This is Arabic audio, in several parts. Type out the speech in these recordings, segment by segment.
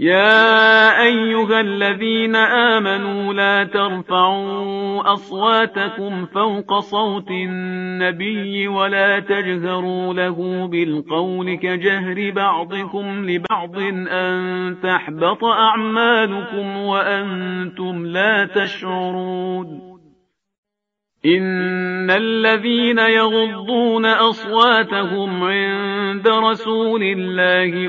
يا أيها الذين آمنوا لا ترفعوا أصواتكم فوق صوت النبي ولا تجهروا له بالقول كجهر بعضكم لبعض أن تحبط أعمالكم وأنتم لا تشعرون إن الذين يغضون أصواتهم عند رسول الله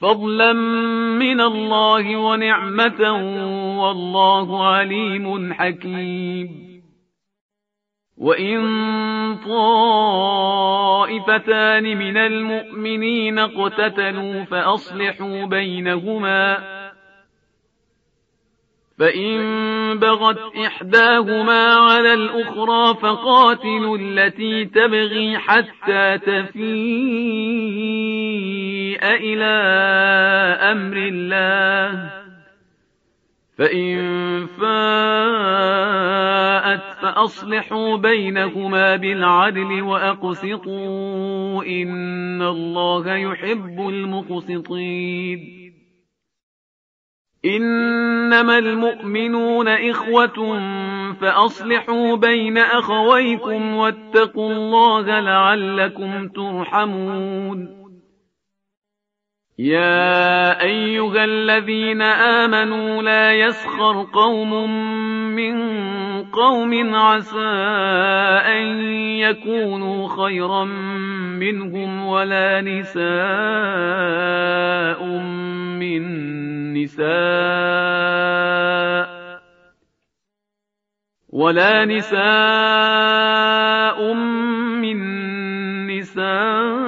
فضلا من الله ونعمة والله عليم حكيم. وإن طائفتان من المؤمنين اقتتلوا فأصلحوا بينهما. فإن بغت إحداهما على الأخرى فقاتلوا التي تبغي حتى إلى أمر الله فإن فاءت فأصلحوا بينهما بالعدل وأقسطوا إن الله يحب المقسطين. إنما المؤمنون إخوة فأصلحوا بين أخويكم واتقوا الله لعلكم ترحمون. يا أيها الذين آمنوا لا يسخر قوم من قوم عسى أن يكونوا خيرا منهم ولا نساء من نساء ولا نساء من نساء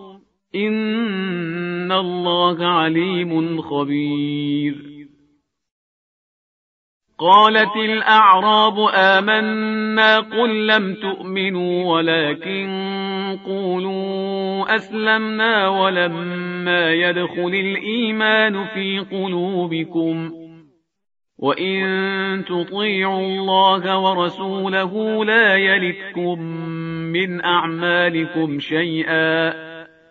إن الله عليم خبير. قالت الأعراب آمنا قل لم تؤمنوا ولكن قولوا أسلمنا ولما يدخل الإيمان في قلوبكم وإن تطيعوا الله ورسوله لا يلتكم من أعمالكم شيئا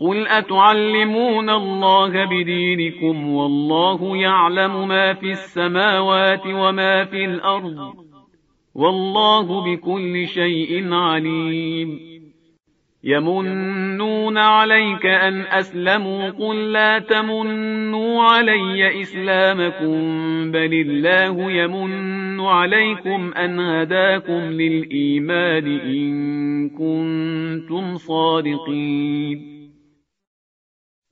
قل أتعلمون الله بدينكم والله يعلم ما في السماوات وما في الأرض والله بكل شيء عليم يمنون عليك أن أسلموا قل لا تمنوا علي إسلامكم بل الله يمن عليكم أن هداكم للإيمان إن كنتم صادقين